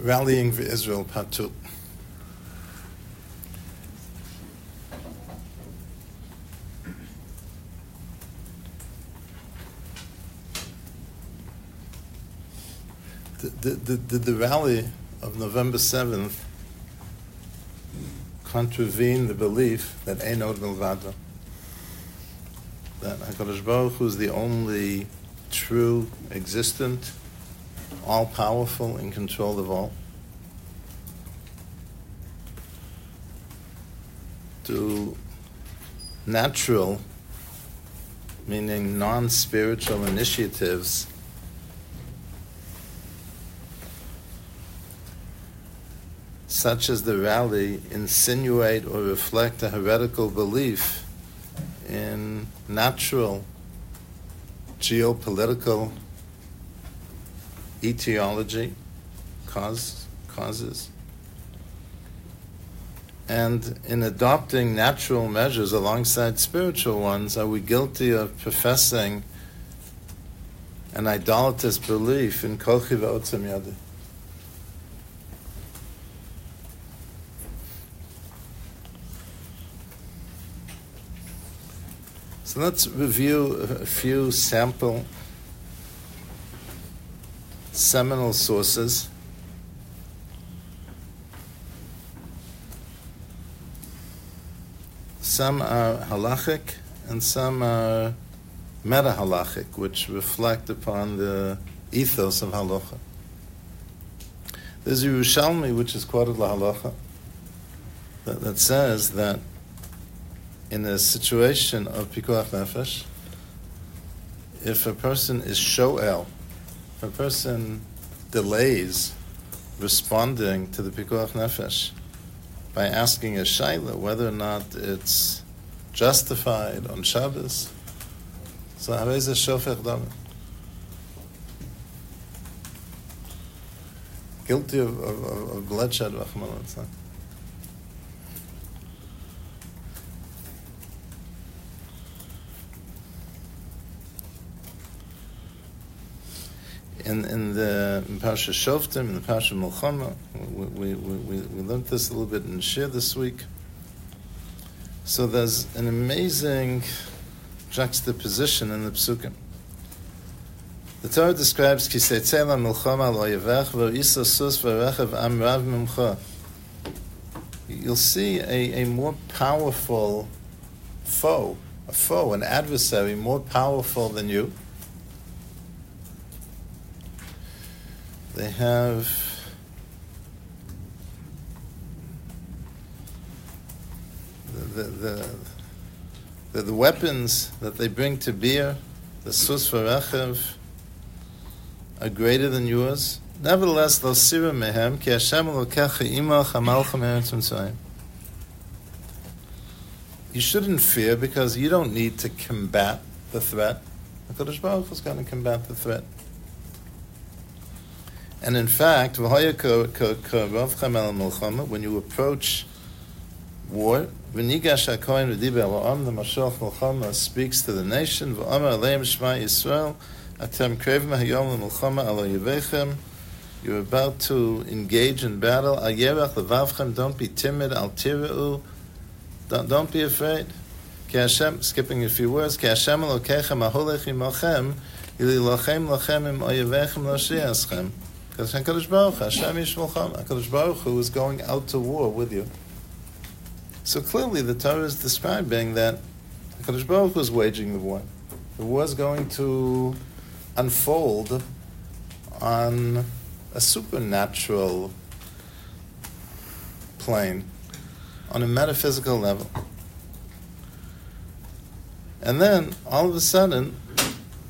Rallying for Israel, Part 2. Did, the rally of November 7th contravene the belief that Einod Milvado, that HaKadosh Baruch Hu is the only true, existent, all powerful, and control of all? To natural, meaning non spiritual initiatives such as the rally, insinuate or reflect a heretical belief in natural geopolitical etiology, cause, causes. And in adopting natural measures alongside spiritual ones, are we guilty of professing an idolatrous belief in Kol Otzem Yadi? So let's review a few sample seminal sources. Some are halachic and some are meta halachic, which reflect upon the ethos of halacha. There's Yerushalmi, which is quoted la halacha, that, that says that in a situation of pikuach nefesh, if a person is shoel, if a person delays responding to the pikuach nefesh by asking a shaila whether or not it's justified on Shabbos, so harei a shofech dam. Guilty of, of, of bloodshed, Ramban in in the in Pasha Shoftim, in the Pasha Milchama, we, we, we, we learned this a little bit in Shir this week. So there's an amazing juxtaposition in the Psukim. The Torah describes Kisetzela Milchama lo yevech v'isa sus v'rechev am rav mimcha. You'll see a, a more powerful foe, a foe, an adversary more powerful than you they have the, the, the, the, weapons that they bring to bear, the sus v'rechev, are greater than yours. Nevertheless, sira mehem, ki Hashem elokecha imach hamalchem eretz. You shouldn't fear because you don't need to combat the threat. HaKadosh Baruch is going to combat the threat. And in fact, when you approach war, the Mashiach Milchama speaks to the nation, you're about to engage in battle. Don't be timid. Don't, don't be afraid. skipping a few words. Hashem because HaKadosh Baruch Hashem HaKadosh Baruch Hu is going out to war with you. So clearly the Torah is describing that HaKadosh Baruch Hu is waging the war. The war is going to unfold on a supernatural plane, on a metaphysical level. And then, all of a sudden,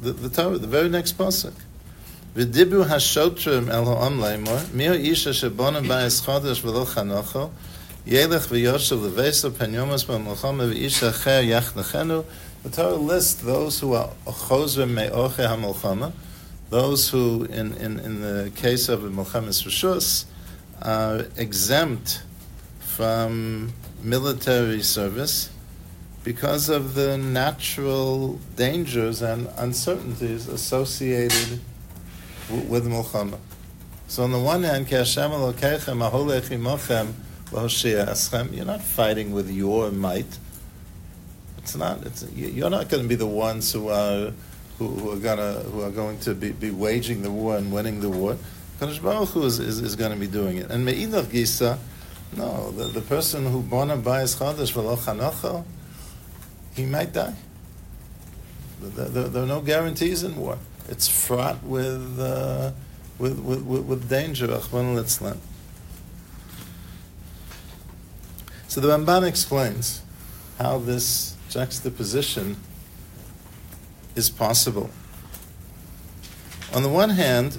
the, the Torah, the very next pasuk, V'dibu hashotrim el ha'am leimor, mio isha shebonim ba'es chodesh v'lo chanocho, yelech v'yoshev levesa penyomas ba'melchama v'isha cher yachnechenu. The Torah lists those who are chozrim me'oche ha'melchama, those who, in, in, in the case of Melchamis Rishus, are exempt from military service because of the natural dangers and uncertainties associated with Milchama. So on the one hand, eschem, you're not fighting with your might. It's not. It's, you're not going to be the ones who are who, who are gonna who are going to be, be waging the war and winning the war. Kadosh Baruch Hu is, is, is going to be doing it. And me'idach gisa, no, the, the person who born a bayis chadash v'lo chanocho, he might die. There, there, there, are no guarantees in war. It's fraught with uh, with, with, with, danger. So the Ramban explains how this juxtaposition is possible. On the one hand.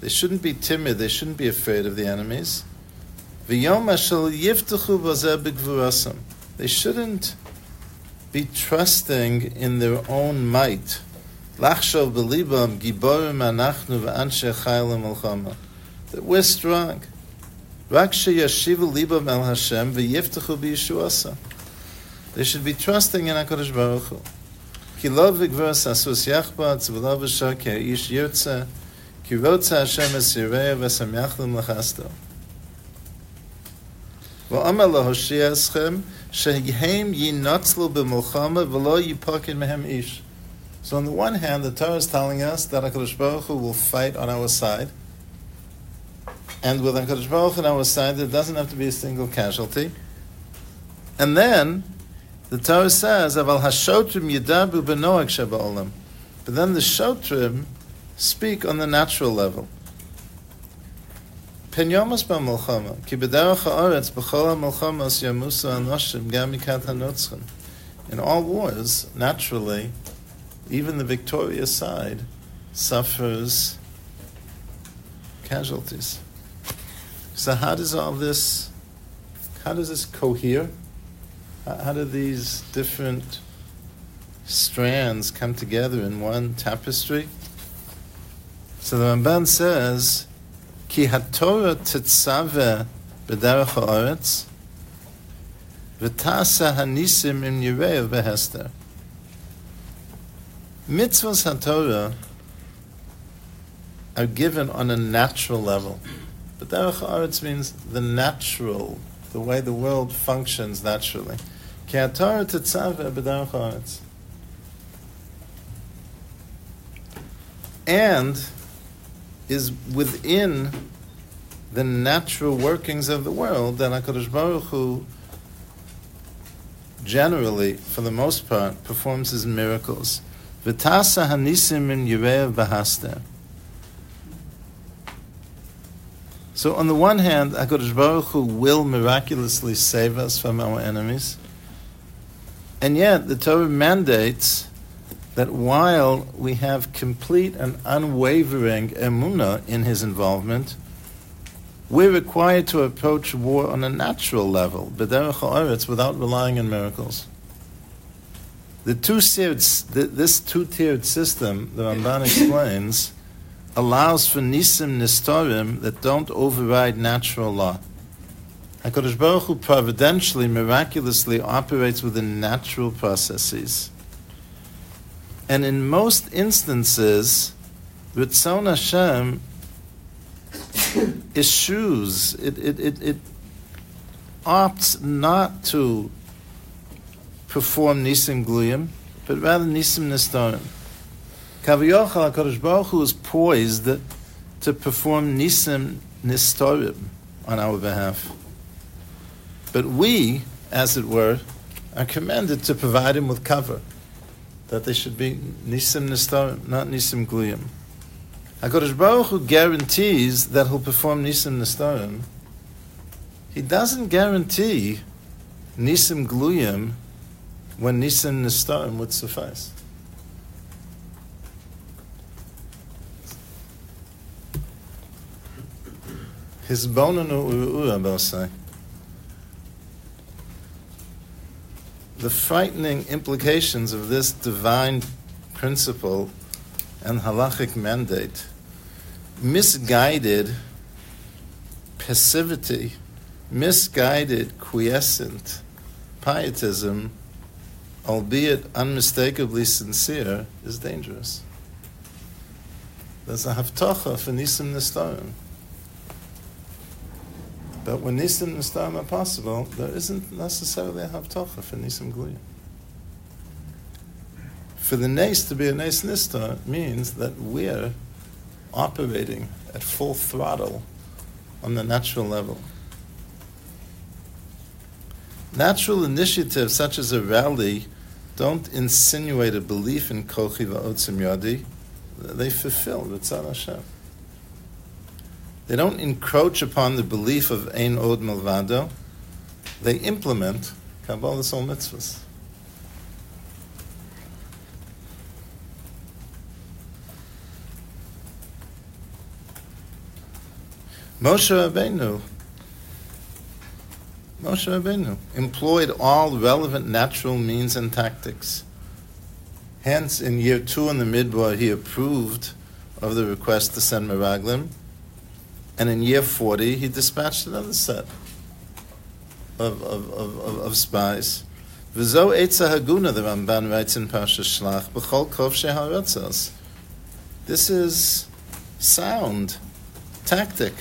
They shouldn't be timid. They shouldn't be afraid of the enemies. They shouldn't be trusting in their own might. That we're strong. They should be trusting in HaKadosh Baruch Hu. Ki lo asus v'lo v'shar ki yirtze ki Hashem es yireya v'samyachlim l'chasto. Lahoshia eschem So on the one hand, the Torah is telling us that HaKadosh Baruch Hu will fight on our side, and with HaKadosh Baruch Hu on our side, there doesn't have to be a single casualty. And then, the Torah says, "Aval hashotrim yidabu b'noach sheba'olam." But then the shotrim speak on the natural level. Ki ha'aretz yamusa anoshim gam mikat. In all wars, naturally, even the victorious side suffers casualties. So how does all this, how does this cohere? How do these different strands come together in one tapestry? So the Ramban says, Ki haTorah tetzave b'derech ha'aretz, v'tasa hanisim im yirei behester. Mitzvahs haTorah are given on a natural level. But derech ha'aretz means the natural, the way the world functions naturally. And is within the natural workings of the world that HaKadosh Baruch Hu generally, for the most part, performs his miracles. V'tasa hanisim in Yirev Bahasta. So on the one hand, HaKadosh Baruch Hu will miraculously save us from our enemies. And yet, the Torah mandates that while we have complete and unwavering emuna in his involvement, we're required to approach war on a natural level, without relying on miracles. The two tiered, this two-tiered system, the Ramban explains, allows for nisim nistorim that don't override natural law. HaKadosh Baruch Hu providentially, miraculously operates within natural processes. And in most instances, Ritzon Hashem eschews, it, it, it, it opts not to perform Nisim Gluyim, but rather Nisim Nistarim. Kaviyachal HaKadosh Baruch Hu is poised to perform Nisim Nistarim on our behalf. But we, as it were, are commanded to provide him with cover, that they should be nisim nistarim, not nisim gluyim. HaKadosh Baruch Hu guarantees that he'll perform nisim nistarim. He doesn't guarantee nisim gluyim when nisim nistarim would suffice. His bonanu u'u'ah, say. The frightening implications of this divine principle and halachic mandate, misguided passivity, misguided quiescent pietism albeit unmistakably sincere, is dangerous. There's a haftacha for nisim nistarim. But when nisim nistarim are possible, there isn't necessarily a haftacha for nisim gluyim. For the nes to be a nes nistar means that we're operating at full throttle on the natural level. Natural initiatives such as a rally don't insinuate a belief in Kochi Va'otzim Yadi. They fulfill Ritzon Hashem. They don't encroach upon the belief of Ein Od Malvado. They implement Kabbalah Sol Mitzvahs. Moshe Rabbeinu Moshe Rabbeinu employed all relevant natural means and tactics. Hence, in year two in the Midbar, he approved of the request to send Meraglim, and in year 40, he dispatched another set of, of, of, of spies. V'zo etza haguna, the Ramban writes in Parsha Shlach, b'chol kov sheharetzos. This is sound tactic.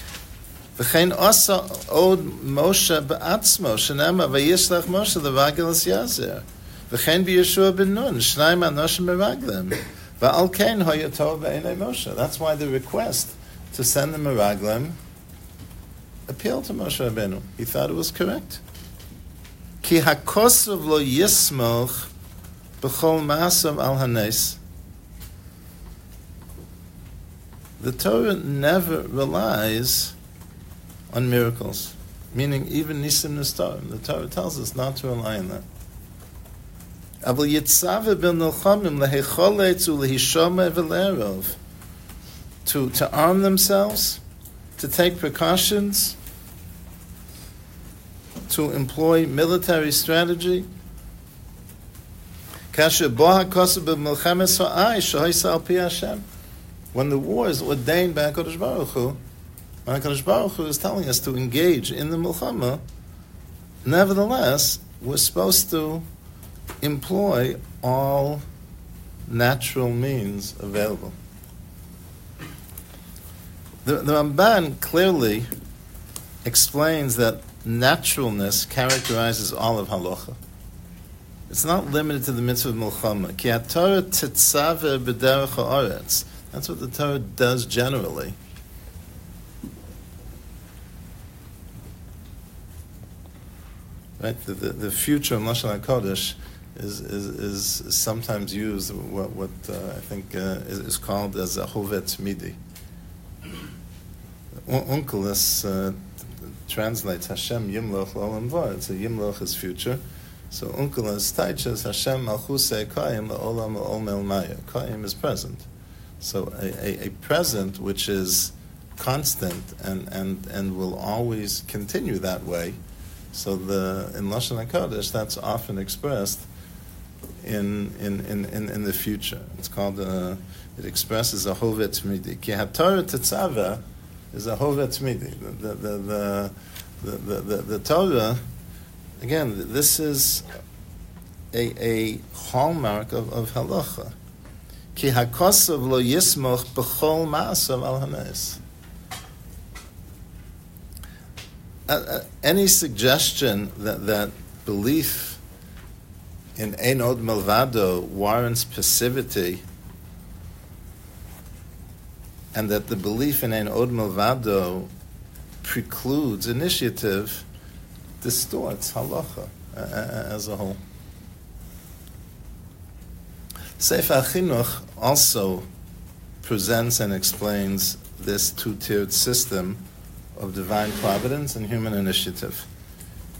V'chein osa od Moshe b'atzmo, shenema v'yishlach Moshe the l'vagelas yazer. V'chein b'Yeshua ben Nun, shnayim anoshim meraglim. V'al kein hoyatov v'enei Moshe. That's why the request to send the מרגלם appealed to Moshe Rabbeinu. He thought it was correct. כי הכוסף לא יסמוך בכל מעשיו על הנס. The Torah never relies on miracles, meaning even Nisim Nistarim. The Torah tells us not to rely on that. אבל יצווה בנלחמים להיכולת ולהישומע ולערוב. to, to arm themselves, to take precautions, to employ military strategy. When the war is ordained by HaKadosh Baruch Hu, when HaKadosh Baruch Hu is telling us to engage in the milchama, nevertheless, we're supposed to employ all natural means available. The, the Ramban clearly explains that naturalness characterizes all of halacha. It's not limited to the mitzvah of milchama. Ki Torah tetzave b'derech ha'aretz. That's what the Torah does generally. Right? The, the, the future of Lashon HaKodesh is, is, is sometimes used what, what uh, I think uh, is, is, called as a hovet midi. Onkelos uh, translates Hashem Yimloch L'olam Var. A Yimloch is future. So Onkelos teaches Hashem Malchuse Koyim L'olam L'omel Maya. Koyim is present. So a, a, a present which is constant and, and, and will always continue that way so the in lashon hakodesh that's often expressed in in, in, in, in the future. It's called uh, it expresses a hovet midi. Ki haTorah tetzava is a hovet midi. The the the the, the, the, Torah again. This is a, a hallmark of, of halacha. Ki hakosav lo yismoch b'chol ma'asav al hanes. Any suggestion that, that belief in Ein Od Malvado warrants passivity and that the belief in Ein Od Malvado precludes initiative distorts halacha uh, uh as a whole. Sefer Chinuch also presents and explains this two-tiered system of divine providence and human initiative.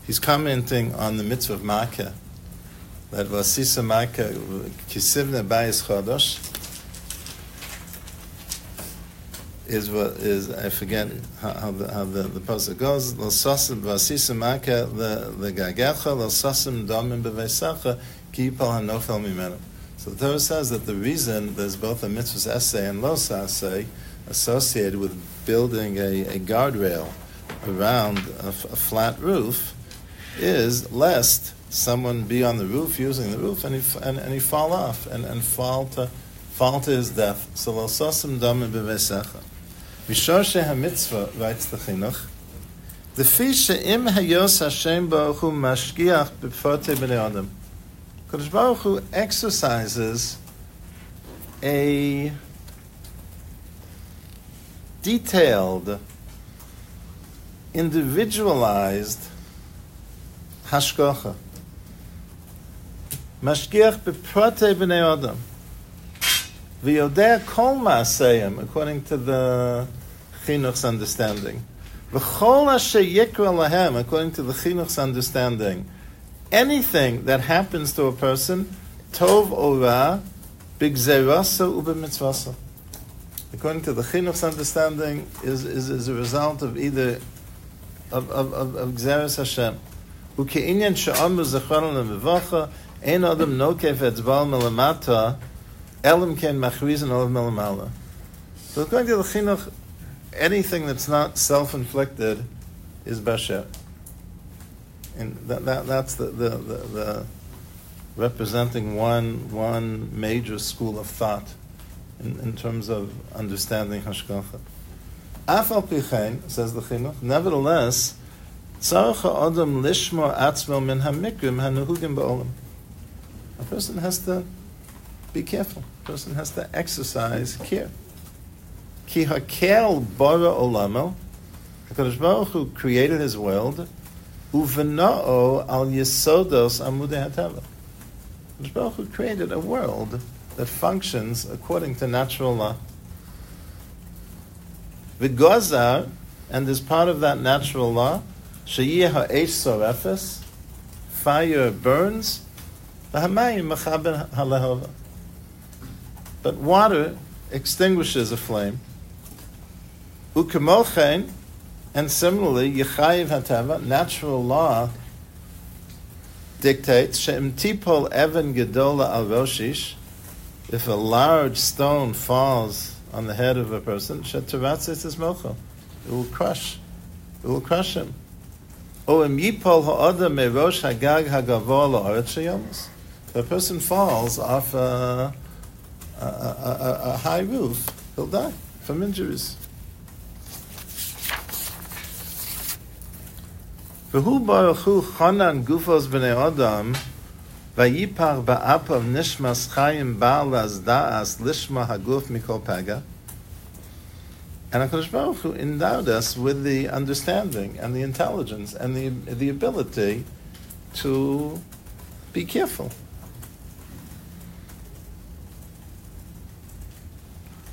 He's commenting on the mitzvah of Makkah, that Vasisa Makkah, Kisivne Bayis Chodosh, is what is I forget how, the how the, the pasuk goes. L'sasim v'asisa maka l'gagecha l'sasim domim b'veisacha ki yipal hanofel mimenu. So the Torah says that the reason there's both a mitzvah essay and los essay associated with building a, a guardrail around a, flat roof is lest someone be on the roof using the roof and he and, and he fall off and, and fall to fall to his death. So lo sosim dame bevesecha. Mishor mitzvah writes the chinuch. The fish im hayos Hashem Baruch Hu mashgiach b'fote b'nei adam. Kodesh Baruch Hu exercises a detailed, individualized hashgacha. Mashgiach b'prate b'nei adam. V'yodea kol ma'aseyim, according to the chinuch's understanding. V'chol asher yikra lahem, according to the chinuch's understanding. Anything that happens to a person, tov or ra, b'gzerasa u'b'mitzvasa. According to the chinuch's understanding, is, is, is a result of either of, of, of, of Gzeres Hashem. U'ke'inyan she'amu zechron le'mevacha, ein adam nokef etzbal melamata, elam ken machrizan olav melamala. So according to the chinuch, anything that's not self-inflicted is basher. And that, that, that's the, the, the, the representing one, one major school of thought in, in terms of understanding Hashgacha. Afal pichein, says the chinuch, nevertheless, tzarech adam lishmo atzmo min hamikrim hanuhugim ba'olam. A person has to be careful. Person has to exercise care. Ki hakel bara olamo, HaKadosh Baruch Hu created his world, uvena'o al yesodos amudei hatava. HaKadosh Baruch Hu created a world that functions according to natural law. V'gozar, and as part of that natural law, sheyeh ha'esh sorefes, fire burns, v'hamayim mechaber halehova. But water extinguishes a flame. Ukemochen, and similarly, Yechayiv Hatava, natural law, dictates Shem Tipol Evan Gedola Al Roshish, if a large stone falls on the head of a person, Shetavatzis is Mocho. It will crush. It will crush him. O im Yipol Merosh Hagag Hagavor La'oret Sheyomus. If a person falls off a, a, a, a high roof, he'll die from injuries. V'hu baruch hu chanan gufos b'nei adam vayipar ba'apav nishmas chayim ba'al as da'as lishma haguf mikol paga and HaKadosh Baruch Hu endowed us with the understanding and the intelligence and the, the ability to be careful.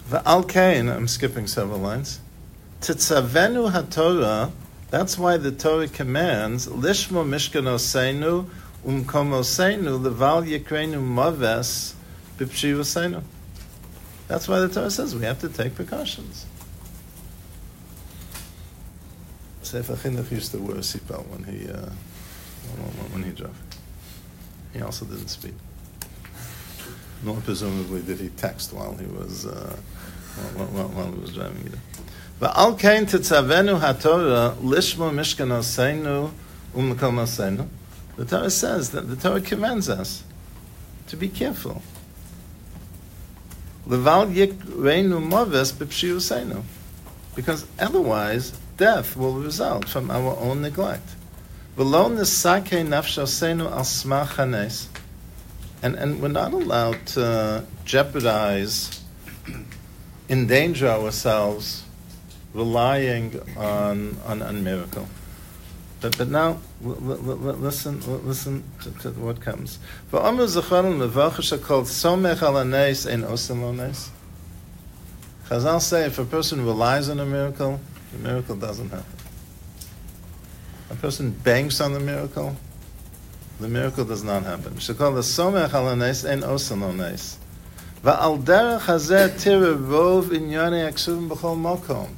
V'al kain, I'm skipping several lines. Titzavenu haTorah that's why the Torah commands lishmo mishkanosenu umkomosenu leval yikrenu maves b'pshivosenu. That's why the Torah says we have to take precautions. Sefer Chinuch used to wear a seatbelt when he uh, when he drove. He also didn't speak. Nor presumably did he text while he was uh, while, he was driving either. Va'al kain tetzavenu haTorah lishmo mishkanosenu u'mekomosenu. The Torah says that the Torah commands us to be careful. Because otherwise, death will result from our own neglect. And, and we're not allowed to jeopardize, endanger ourselves relying on, on, on miracle. But, but now, listen, listen to, to, what comes. Chazal say if a person relies on a miracle, the miracle doesn't happen. A person banks on the miracle, the miracle does not happen. Shekol the somech al nes en osam nes. Va'al derech hazeh tira rov inyane aksuvim b'chol mokom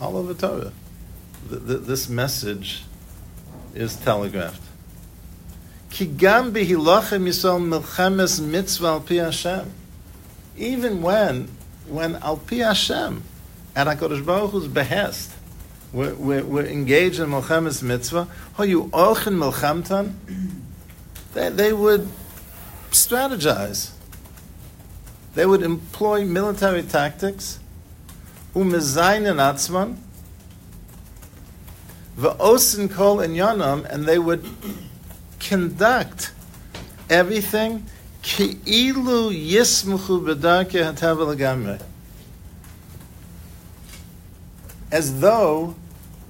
all over Torah. This message is telegraphed. Even when, when al pi Hashem, at HaKadosh Baruch Hu's behest, we're, we're, we're engaged in Milchemes Mitzvah. How you Orchen Milchamtan? They, they would strategize. They would employ military tactics. Umezainen Atzman. V'osin kol inyanam, and they would conduct everything ki'ilu yismuchu hatav. As though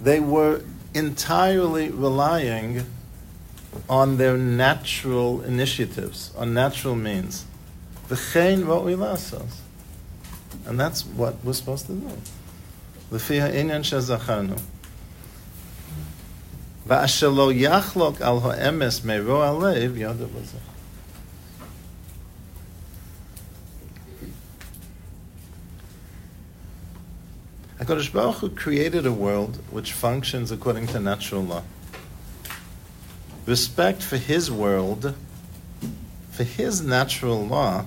they were entirely relying on their natural initiatives, on natural means. The chain what V'chein va'oilasos. And that's what we're supposed to do. L'fi ha'inyan shezacharnu. Va'ashelo yachlok al ha'emes meiro alev yadav HaKadosh Baruch Hu created a world which functions according to natural law. Respect for his world, for his natural law,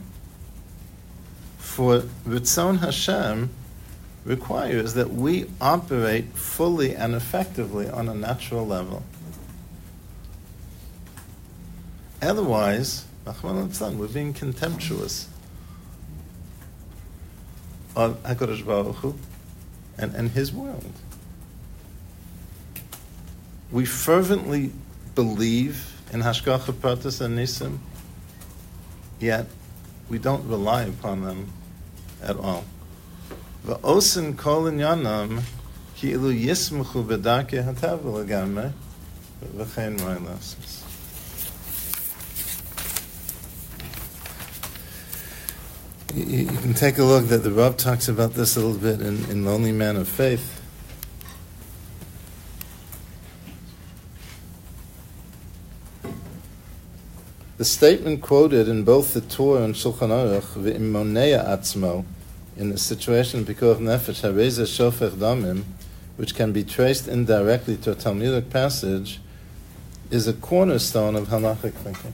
for Ritzon Hashem, requires that we operate fully and effectively on a natural level. Otherwise, we're being contemptuous of HaKadosh Baruch Hu and, and His world. We fervently believe in Hashgacha Pratis and Nisim, yet we don't rely upon them at all. V'osin kol inyanam ki'ilu yismuchu b'darkei hatav l'gamre v'chein. You can take a look that the Rav talks about this a little bit in, in Lonely Man of Faith. The statement quoted in both the Torah and Shulchan Aruch, "V'imoneya atzmo," in the situation Pikuach Nefesh Hareza Shofech Damim, which can be traced indirectly to a Talmudic passage, is a cornerstone of halachic thinking.